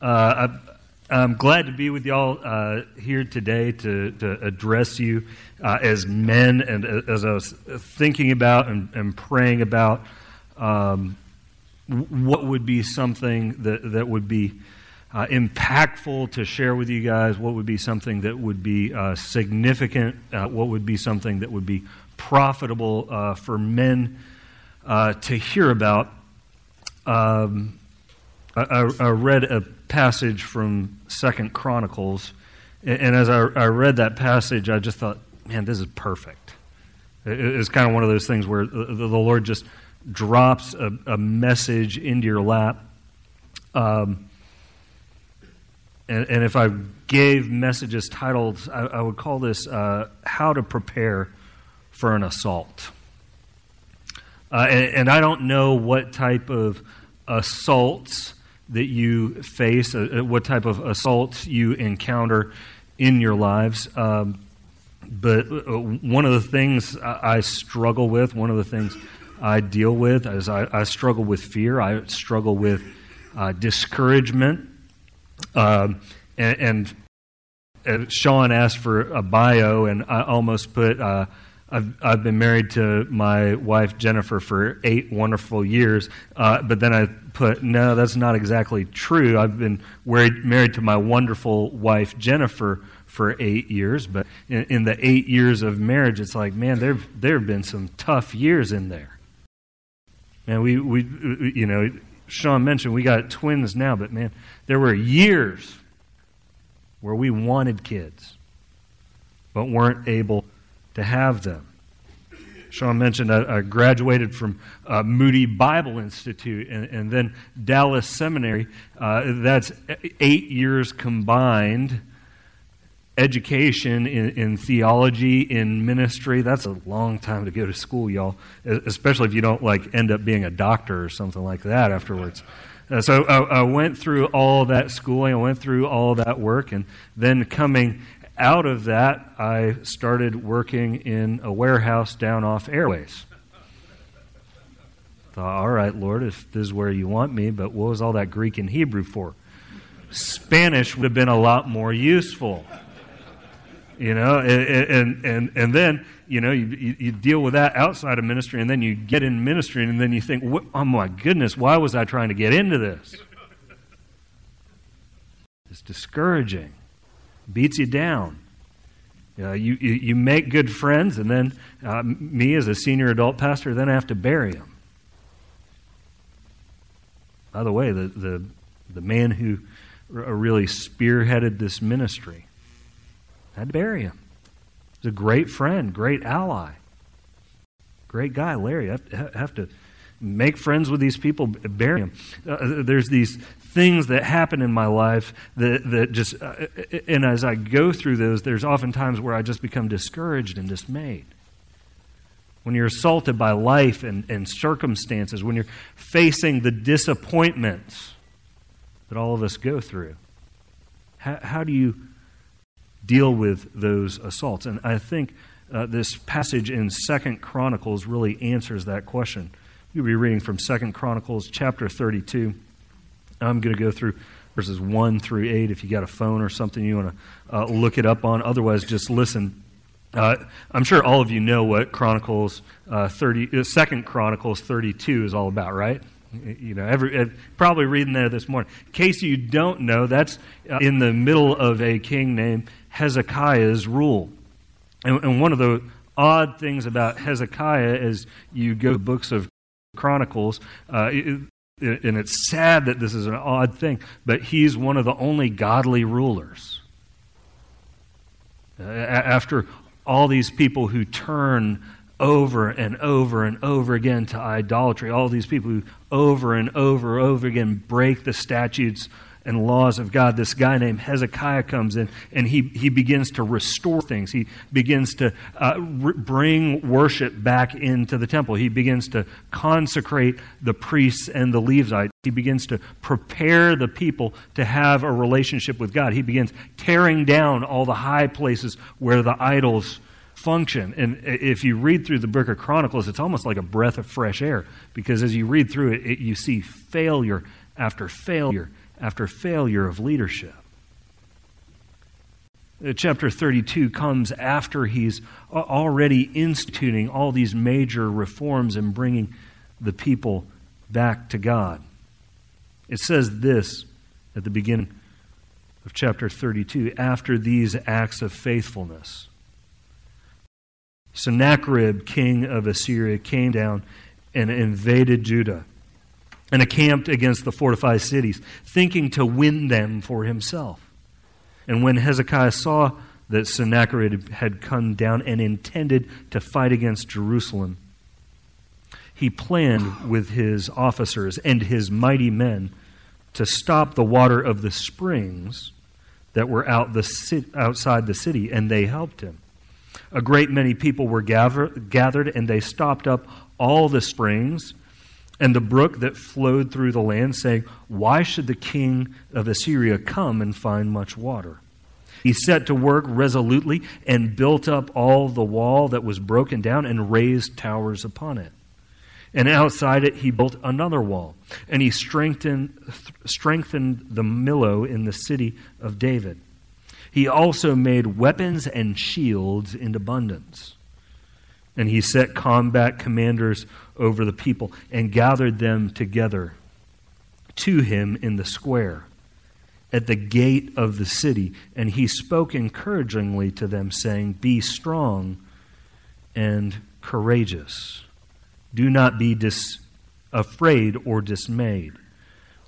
Uh, I, I'm glad to be with y'all uh, here today to, to address you uh, as men and as I was thinking about and, and praying about um, what would be something that, that would be uh, impactful to share with you guys, what would be something that would be uh, significant, uh, what would be something that would be profitable for men to hear about. Um, I, I, read a passage from Second Chronicles, and as I, I, read that passage, I just thought, man, this is perfect. it's kind of one of those things where the, the Lord just drops a, a, message into your lap. Um, and, and, if I gave messages titled, I, I would call this uh, How to Prepare for an Assault. Uh, and, and, I don't know what type of assaults that you face, uh, uh, what type of assaults you encounter in your lives. Um, but uh, one of the things I struggle with, one of the things I deal with, is I, I struggle with fear. I struggle with uh, discouragement. Um, and, and, and, Sean asked for a bio, and I almost put uh, I've, I've been married to my wife Jennifer for eight wonderful years, uh, but then I put, no, that's not exactly true. I've been married, married to my wonderful wife Jennifer for eight years, but in, in the eight years of marriage, it's like, man, there there have been some tough years in there. And we, we, you know, Sean mentioned we got twins now, but man, there were years where we wanted kids, but weren't able to have them. Sean mentioned I, I graduated from uh, Moody Bible Institute and, and then Dallas Seminary. Uh, that's eight years combined education in, in, theology, in ministry. That's a long time to go to school, y'all, especially if you don't like end up being a doctor or something like that afterwards. Uh, so I, I, went through all that schooling, I went through all that work, and then coming out of that, I started working in a warehouse down off Airways. Thought, all right, Lord, if this is where you want me, but what was all that Greek and Hebrew for? Spanish would have been a lot more useful. You know, and, and, and, then, you know, you, you deal with that outside of ministry, and then you get in ministry, and then you think, oh my goodness, why was I trying to get into this? It's discouraging beats you down. Uh, you, you, you, make good friends, and then uh, me as a senior adult pastor, then I have to bury them. By the way, the, the, the man who really spearheaded this ministry, had to bury him. He's a great friend, great ally, great guy, Larry. I have to make friends with these people, bury them. Uh, there's these things that happen in my life that, that just, uh, and as I go through those, there's often times where I just become discouraged and dismayed. When you're assaulted by life and, and circumstances, when you're facing the disappointments that all of us go through, how, how do you deal with those assaults? And I think uh, this passage in Second Chronicles really answers that question. You'll be reading from Second Chronicles chapter 32. I'm going to go through verses 1 through 8. If you got a phone or something you want to uh, look it up on, otherwise, just listen. Uh, I'm sure all of you know what Chronicles uh, 30, uh, Second Chronicles 32 is all about, right? You know, every, probably reading there this morning. In case you don't know, that's uh, in the middle of a king named Hezekiah's rule. And, and one of the odd things about Hezekiah as you go to books of Chronicles, uh, and it's sad that this is an odd thing, but he's one of the only godly rulers. After all these people who turn over and over and over again to idolatry, all these people who over and over and over again break the statutes and laws of God, this guy named Hezekiah comes in and he, he begins to restore things. He begins to uh, re- bring worship back into the temple. He begins to consecrate the priests and the Levites. He begins to prepare the people to have a relationship with God. He begins tearing down all the high places where the idols function. And if you read through the book of Chronicles, it's almost like a breath of fresh air because as you read through it, it you see failure after failure after failure of leadership. Uh, chapter 32 comes after he's already instituting all these major reforms and bringing the people back to God. It says this at the beginning of chapter 32 after these acts of faithfulness. Sennacherib, king of Assyria, came down and invaded Judah and encamped against the fortified cities, thinking to win them for himself. And when Hezekiah saw that Sennacherib had come down and intended to fight against Jerusalem, he planned with his officers and his mighty men to stop the water of the springs that were out the, outside the city, and they helped him. A great many people were gather, gathered, and they stopped up all the springs and the brook that flowed through the land, saying, Why should the king of Assyria come and find much water? He set to work resolutely and built up all the wall that was broken down and raised towers upon it. And outside it, he built another wall. And he strengthened, strengthened the Millo in the city of David. He also made weapons and shields in abundance. And he set combat commanders over the people and gathered them together to him in the square at the gate of the city. And he spoke encouragingly to them, saying, Be strong and courageous. Do not be dis- afraid or dismayed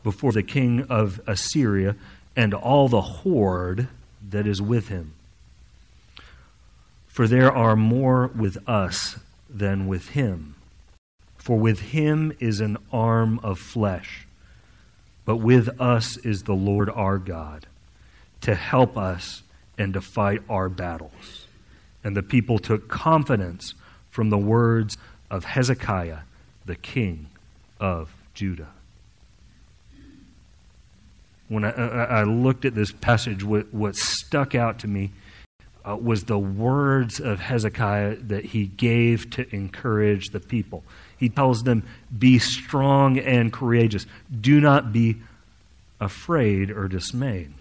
before the king of Assyria and all the horde that is with him. For there are more with us than with him. For with him is an arm of flesh, but with us is the Lord our God, to help us and to fight our battles. And the people took confidence from the words of Hezekiah, the king of Judah. When I, I looked at this passage, what, what stuck out to me uh, was the words of Hezekiah that he gave to encourage the people. He tells them, Be strong and courageous. Do not be afraid or dismayed.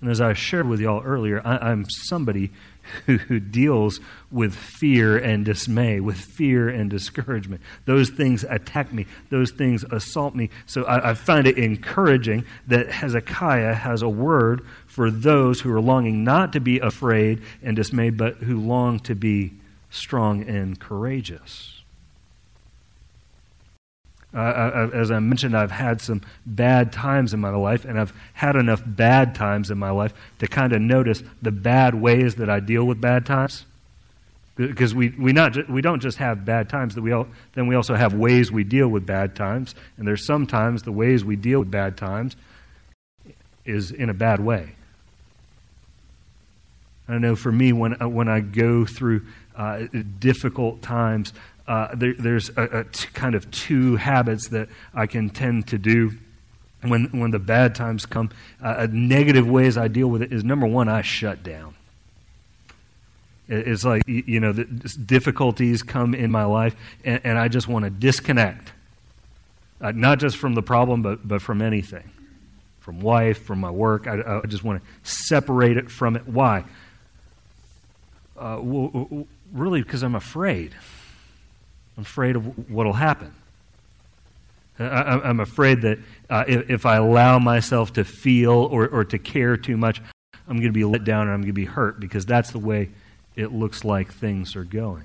And as I shared with y'all earlier, I, am somebody who, who deals with fear and dismay, with fear and discouragement. Those things attack me, those things assault me. So I, I find it encouraging that Hezekiah has a word for those who are longing not to be afraid and dismayed, but who long to be strong and courageous. Uh, as I mentioned, I've had some bad times in my life, and I've had enough bad times in my life to kind of notice the bad ways that I deal with bad times. Because we, we, not we don't just have bad times, that we all, then we also have ways we deal with bad times. And there's sometimes the ways we deal with bad times is in a bad way. I know for me, when, uh, when I go through uh, difficult times, uh, there, there's a, a t- kind of two habits that I can tend to do when, when the bad times come. Uh, negative ways I deal with it is number one, I shut down. It's like, you know, the difficulties come in my life, and, and I just want to disconnect. Uh, not just from the problem, but, but from anything. From wife, from my work. I, I just want to separate it from it. Why? Uh, w- w- really, because I'm afraid. I'm afraid of what will happen. I, am afraid that uh, if, if, I allow myself to feel or, or to care too much, I'm going to be let down and I'm going to be hurt because that's the way it looks like things are going.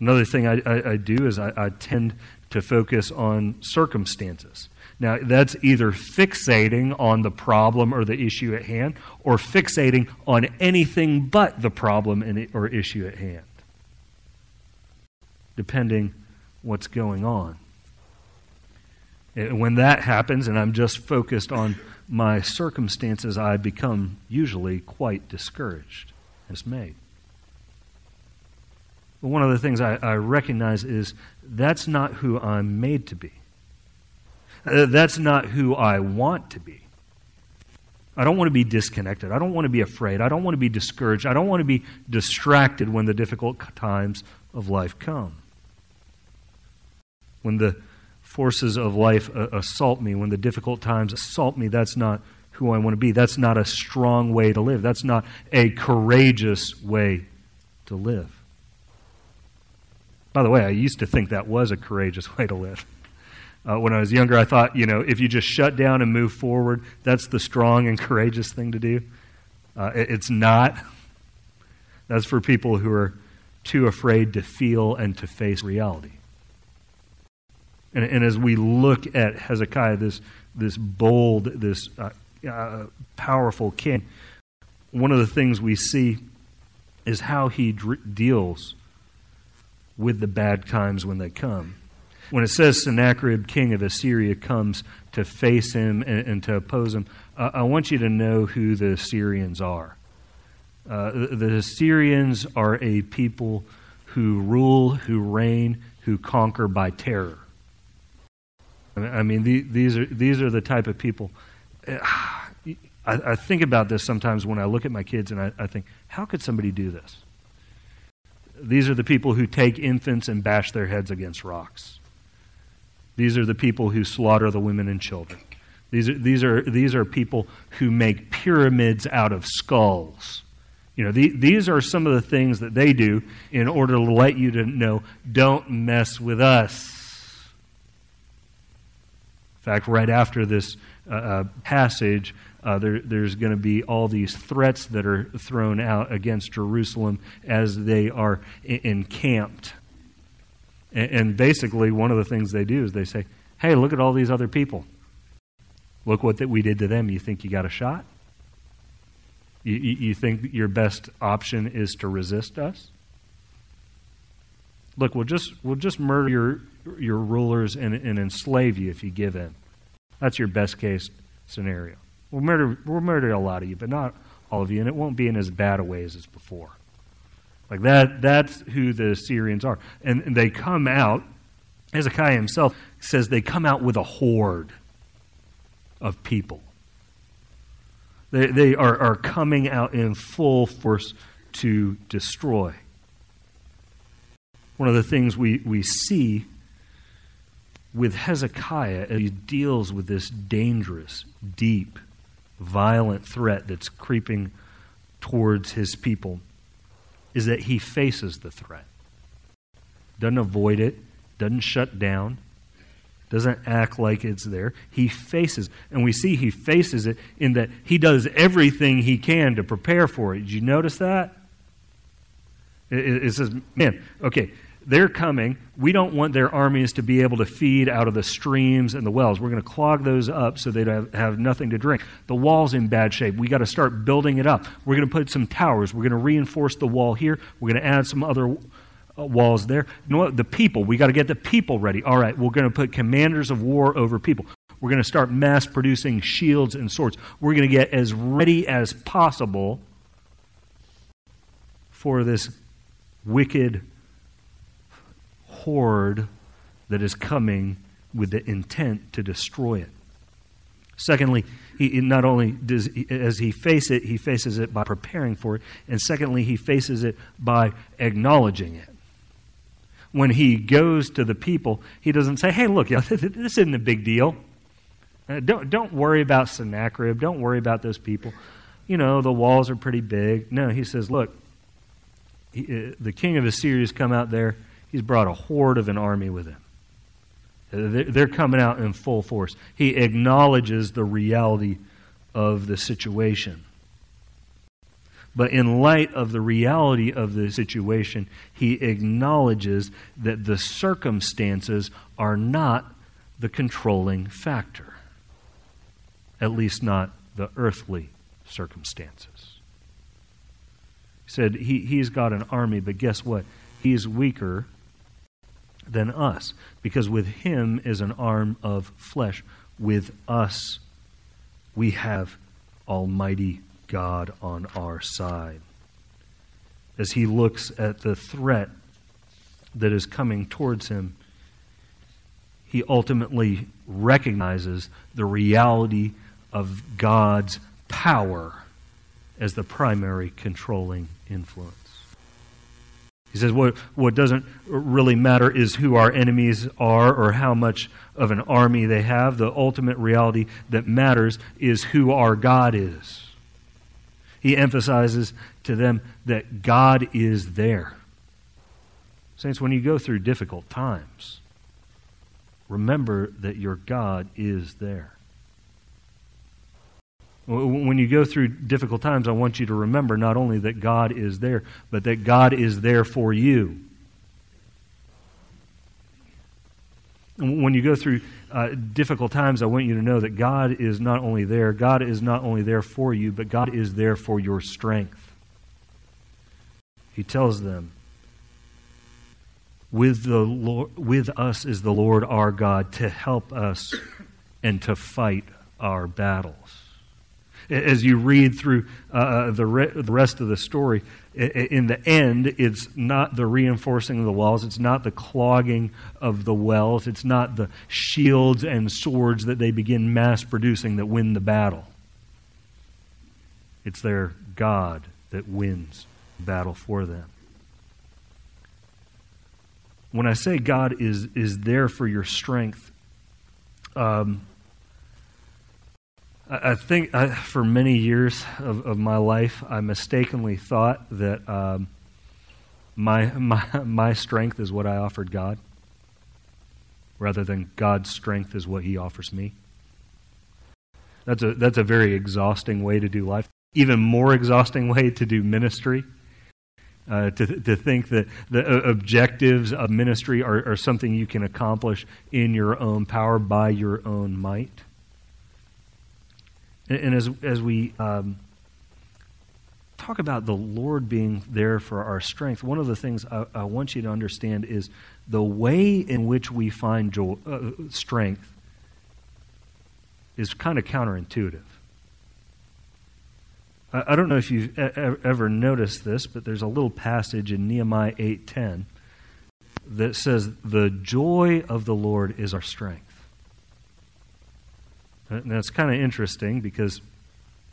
Another thing I, I, I do is I, I tend to focus on circumstances. Now, that's either fixating on the problem or the issue at hand or fixating on anything but the problem or issue at hand depending what's going on. And when that happens and I'm just focused on my circumstances, I become usually quite discouraged, dismayed. But one of the things I, I recognize is that's not who I'm made to be. Uh, that's not who I want to be. I don't want to be disconnected. I don't want to be afraid. I don't want to be discouraged. I don't want to be distracted when the difficult times of life come when the forces of life uh, assault me, when the difficult times assault me, that's not who I want to be. That's not a strong way to live. That's not a courageous way to live. By the way, I used to think that was a courageous way to live. Uh, when I was younger, I thought, you know, if you just shut down and move forward, that's the strong and courageous thing to do. Uh, it, it's not. That's for people who are too afraid to feel and to face reality. And, and as we look at Hezekiah, this, this bold, this uh, uh, powerful king, one of the things we see is how he dr- deals with the bad times when they come. When it says Sennacherib, king of Assyria, comes to face him and, and to oppose him, uh, I want you to know who the Assyrians are. Uh, the, the Assyrians are a people who rule, who reign, who conquer by terror. I mean, these are, these are the type of people. I, I, think about this sometimes when I look at my kids and I, I think, how could somebody do this? These are the people who take infants and bash their heads against rocks. These are the people who slaughter the women and children. These are, these are, these are people who make pyramids out of skulls. You know, the, these are some of the things that they do in order to let you to know don't mess with us. In fact, right after this uh, uh, passage, uh, there, there's going to be all these threats that are thrown out against Jerusalem as they are encamped. And, and basically, one of the things they do is they say, hey, look at all these other people. Look what that we did to them. You think you got a shot? You, you think your best option is to resist us? Look, we'll just, we'll just murder your, your rulers and, and enslave you if you give in. That's your best case scenario. We'll murder, we'll murder a lot of you, but not all of you, and it won't be in as bad a ways as before. Like that, that's who the Assyrians are. And, and they come out, Hezekiah himself says they come out with a horde of people. They, they are, are coming out in full force to destroy. One of the things we, we see with Hezekiah as he deals with this dangerous, deep, violent threat that's creeping towards his people is that he faces the threat. Doesn't avoid it, doesn't shut down, doesn't act like it's there. He faces, and we see he faces it in that he does everything he can to prepare for it. Did you notice that? It, it says, man, okay, they're coming. We don't want their armies to be able to feed out of the streams and the wells. We're going to clog those up so they have, have nothing to drink. The wall's in bad shape. We got to start building it up. We're going to put some towers. We're going to reinforce the wall here. We're going to add some other uh, walls there. You know what? The people. We got to get the people ready. All right, we're going to put commanders of war over people. We're going to start mass producing shields and swords. We're going to get as ready as possible for this wicked horde that is coming with the intent to destroy it. Secondly, he not only does as he face it, he faces it by preparing for it, and secondly, he faces it by acknowledging it. When he goes to the people, he doesn't say, "Hey, look, this isn't a big deal. Uh, don't don't worry about Sennacherib. Don't worry about those people. You know the walls are pretty big." No, he says, "Look, he, uh, the king of Assyria has come out there." He's brought a horde of an army with him. They're coming out in full force. He acknowledges the reality of the situation. But in light of the reality of the situation, he acknowledges that the circumstances are not the controlling factor, at least not the earthly circumstances. He said he, he's got an army, but guess what? He's weaker than us, because with him is an arm of flesh. With us, we have Almighty God on our side. As he looks at the threat that is coming towards him, he ultimately recognizes the reality of God's power as the primary controlling influence. He says, what, what doesn't really matter is who our enemies are or how much of an army they have. The ultimate reality that matters is who our God is. He emphasizes to them that God is there. Saints, when you go through difficult times, remember that your God is there. When you go through difficult times, I want you to remember not only that God is there, but that God is there for you. When you go through uh, difficult times, I want you to know that God is not only there, God is not only there for you, but God is there for your strength. He tells them, with, the Lord, with us is the Lord our God to help us and to fight our battles as you read through uh, uh, the, re- the rest of the story, in the end, it's not the reinforcing of the walls, it's not the clogging of the wells, it's not the shields and swords that they begin mass producing that win the battle. It's their God that wins the battle for them. When I say God is, is there for your strength, um, I think I, for many years of, of, my life, I mistakenly thought that um, my, my, my strength is what I offered God, rather than God's strength is what He offers me. That's a, that's a very exhausting way to do life. Even more exhausting way to do ministry. Uh, to, to think that the uh, objectives of ministry are, are something you can accomplish in your own power by your own might. And, as, as we um, talk about the Lord being there for our strength, one of the things I, I want you to understand is the way in which we find joy, uh, strength is kind of counterintuitive. I, I don't know if you've e- ever noticed this, but there's a little passage in Nehemiah 8:10 that says, "The joy of the Lord is our strength." And that's kind of interesting because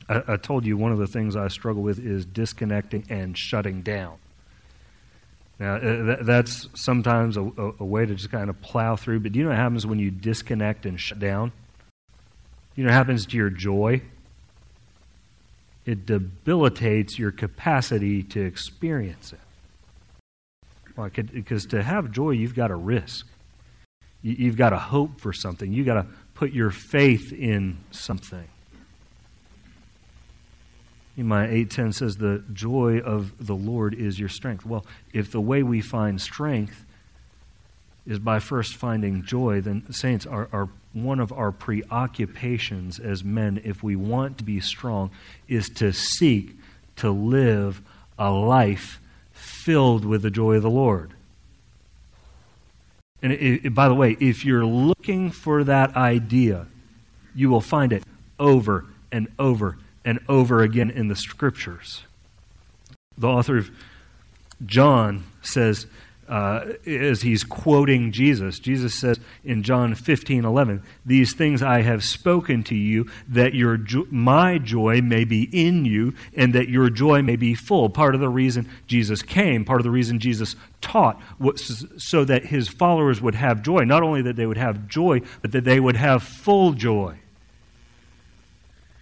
I, I, told you one of the things I struggle with is disconnecting and shutting down. Now, uh, that's sometimes a, a, way to just kind of plow through, but do you know what happens when you disconnect and shut down? You know what happens to your joy? It debilitates your capacity to experience it. Why? Because to have joy, you've got to risk. You've got to hope for something. You've got to put your faith in something. Nehemiah 8:10 says the joy of the Lord is your strength. Well, if the way we find strength is by first finding joy, then saints are, are one of our preoccupations as men, if we want to be strong, is to seek to live a life filled with the joy of the Lord. And it, it, by the way, if you're looking for that idea, you will find it over and over and over again in the scriptures. The author of John says, uh, as he's quoting Jesus. Jesus says in John 15, 11, These things I have spoken to you, that your jo- my joy may be in you, and that your joy may be full. Part of the reason Jesus came, part of the reason Jesus taught, was so that his followers would have joy. Not only that they would have joy, but that they would have full joy.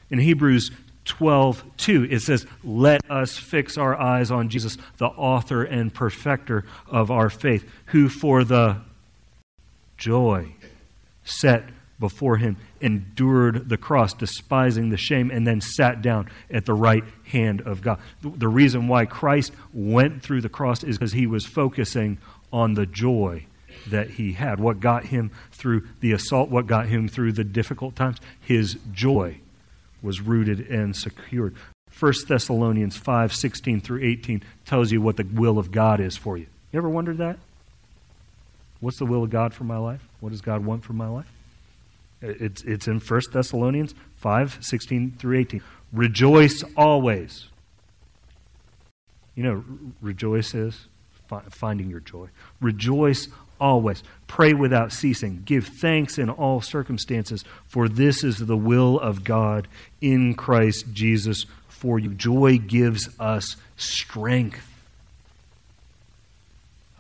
In Hebrews 12, 2, it says, Let us fix our eyes on Jesus, the author and perfecter of our faith, who for the joy set before him endured the cross, despising the shame, and then sat down at the right hand of God. The reason why Christ went through the cross is because he was focusing on the joy that he had. What got him through the assault, what got him through the difficult times? His joy was rooted and secured. 1 Thessalonians 5 16 through 18 tells you what the will of God is for you. You ever wondered that? What's the will of God for my life? What does God want for my life? It's, it's in 1 Thessalonians 5 16 through 18. Rejoice always. You know, rejoice is finding your joy. Rejoice always. Pray without ceasing. Give thanks in all circumstances, for this is the will of God in Christ Jesus for you. Joy gives us strength.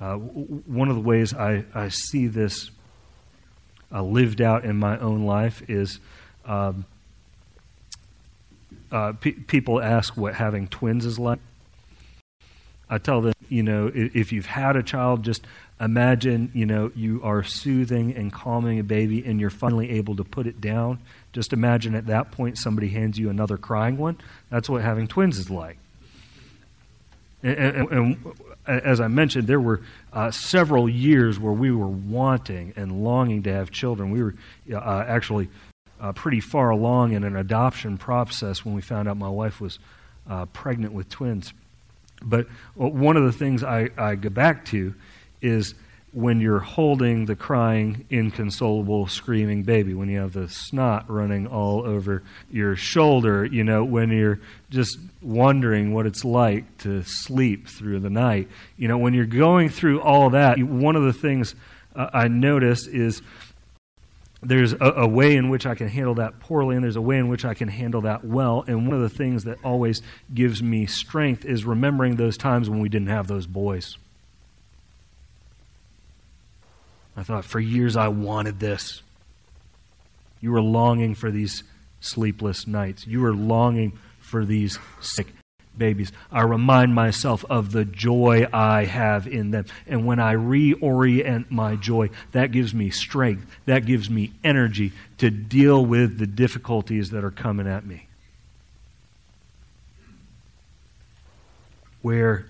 Uh, one of the ways I, I see this uh, lived out in my own life is um, uh, pe- people ask what having twins is like. I tell them, you know, if you've had a child, just imagine, you know, you are soothing and calming a baby and you're finally able to put it down. Just imagine at that point somebody hands you another crying one. That's what having twins is like. And, and, and as I mentioned, there were uh, several years where we were wanting and longing to have children. We were uh, actually uh, pretty far along in an adoption process when we found out my wife was uh, pregnant with twins. But one of the things I, I go back to is when you're holding the crying, inconsolable, screaming baby, when you have the snot running all over your shoulder, you know, when you're just wondering what it's like to sleep through the night. You know, when you're going through all that, one of the things uh, I noticed is there's a, a, way in which I can handle that poorly, and there's a way in which I can handle that well. And one of the things that always gives me strength is remembering those times when we didn't have those boys. I thought, for years I wanted this. You were longing for these sleepless nights. You were longing for these sick babies. I remind myself of the joy I have in them. And when I reorient my joy, that gives me strength. That gives me energy to deal with the difficulties that are coming at me. Where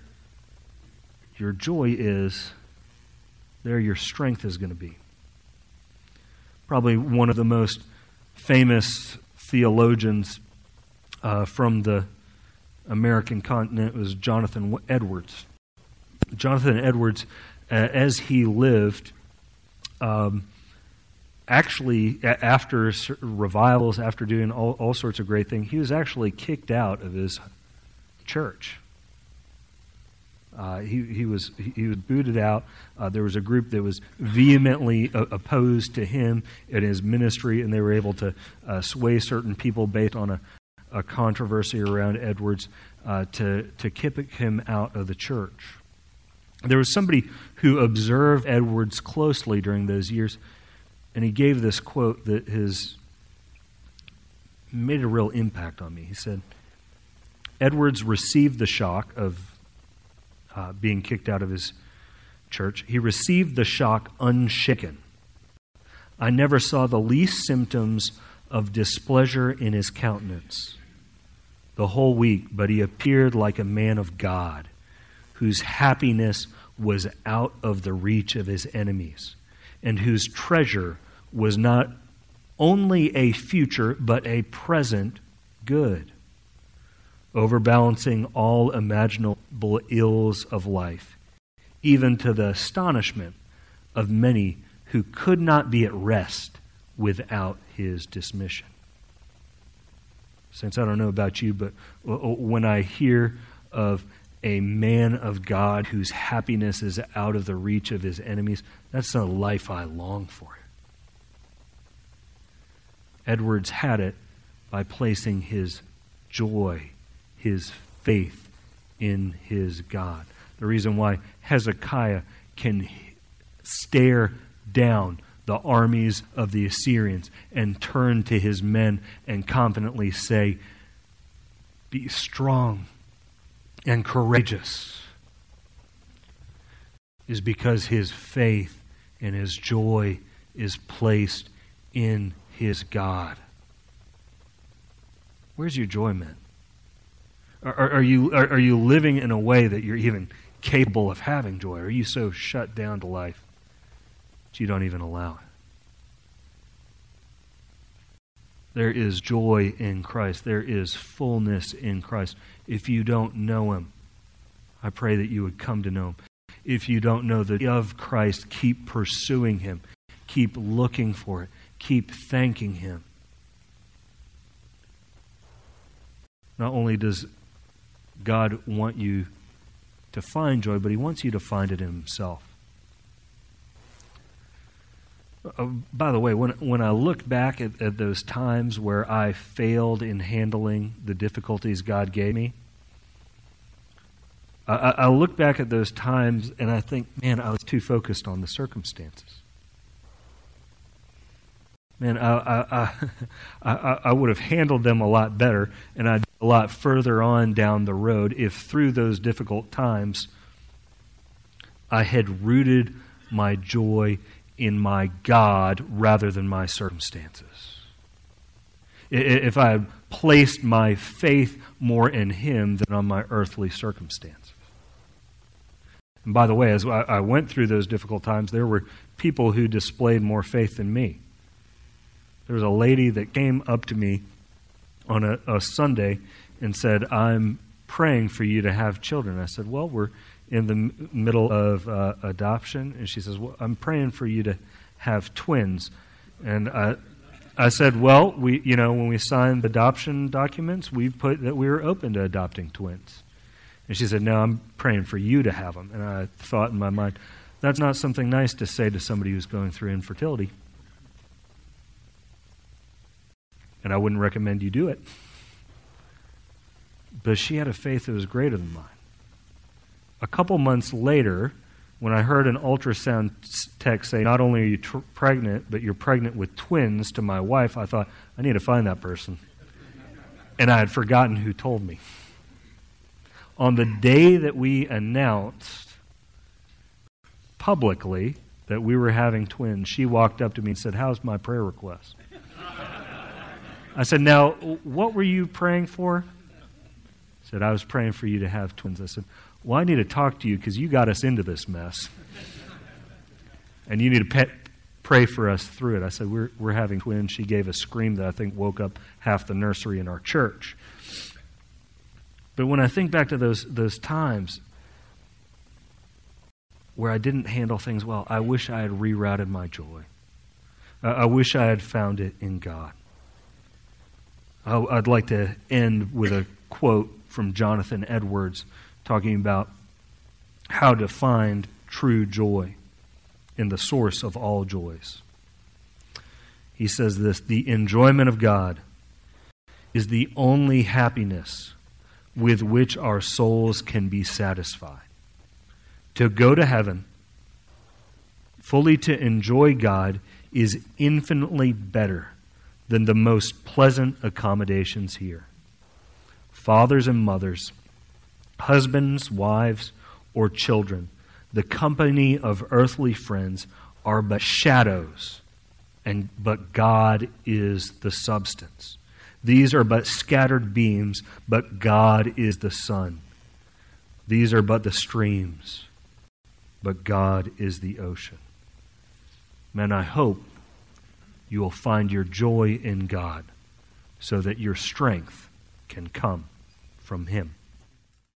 your joy is, there your strength is going to be. Probably one of the most famous theologians uh, from the American continent was Jonathan Edwards. Jonathan Edwards, uh, as he lived, um, actually, after revivals, after doing all, all sorts of great things, he was actually kicked out of his church. Uh, he, he, was, he was booted out. Uh, there was a group that was vehemently opposed to him and his ministry, and they were able to uh, sway certain people based on a, a controversy around Edwards uh, to, to kick him out of the church. There was somebody who observed Edwards closely during those years, and he gave this quote that has made a real impact on me. He said, Edwards received the shock of uh, being kicked out of his church, he received the shock unshaken. I never saw the least symptoms of displeasure in his countenance the whole week, but he appeared like a man of God whose happiness was out of the reach of his enemies and whose treasure was not only a future but a present good overbalancing all imaginable ills of life, even to the astonishment of many who could not be at rest without his dismission. Since I don't know about you, but when I hear of a man of God whose happiness is out of the reach of his enemies, that's the life I long for. Edwards had it by placing his joy his faith in his God. The reason why Hezekiah can stare down the armies of the Assyrians and turn to his men and confidently say, Be strong and courageous, is because his faith and his joy is placed in his God. Where's your joy, man? Are, are, you, are, are you living in a way that you're even capable of having joy? Are you so shut down to life that you don't even allow it? There is joy in Christ. There is fullness in Christ. If you don't know Him, I pray that you would come to know Him. If you don't know the of Christ, keep pursuing Him. Keep looking for it. Keep thanking Him. Not only does God want you to find joy, but He wants you to find it in Himself. Uh, by the way, when, when I look back at, at those times where I failed in handling the difficulties God gave me, I, I look back at those times and I think, man, I was too focused on the circumstances. Man, I, I, I, I would have handled them a lot better and be lot further on down the road if through those difficult times I had rooted my joy in my God rather than my circumstances. If I had placed my faith more in Him than on my earthly circumstances. And by the way, as I went through those difficult times, there were people who displayed more faith than me. There was a lady that came up to me on a, a Sunday and said, I'm praying for you to have children. I said, Well, we're in the m- middle of uh, adoption. And she says, Well, I'm praying for you to have twins. And I, I said, Well, we, you know, when we signed the adoption documents, we put that we were open to adopting twins. And she said, No, I'm praying for you to have them. And I thought in my mind, That's not something nice to say to somebody who's going through infertility. And I wouldn't recommend you do it. But she had a faith that was greater than mine. A couple months later, when I heard an ultrasound text say, Not only are you tr- pregnant, but you're pregnant with twins to my wife, I thought, I need to find that person. And I had forgotten who told me. On the day that we announced publicly that we were having twins, she walked up to me and said, How's my prayer request? I said, Now, what were you praying for? He said, I was praying for you to have twins. I said, Well, I need to talk to you because you got us into this mess. and you need to pray for us through it. I said, we're, we're having twins. She gave a scream that I think woke up half the nursery in our church. But when I think back to those, those times where I didn't handle things well, I wish I had rerouted my joy. Uh, I wish I had found it in God. I'd like to end with a quote from Jonathan Edwards talking about how to find true joy in the source of all joys. He says this The enjoyment of God is the only happiness with which our souls can be satisfied. To go to heaven, fully to enjoy God, is infinitely better than the most pleasant accommodations here fathers and mothers, husbands, wives, or children, the company of earthly friends are but shadows, and but God is the substance. These are but scattered beams, but God is the sun. These are but the streams, but God is the ocean. Man, I hope you will find your joy in God so that your strength can come from Him.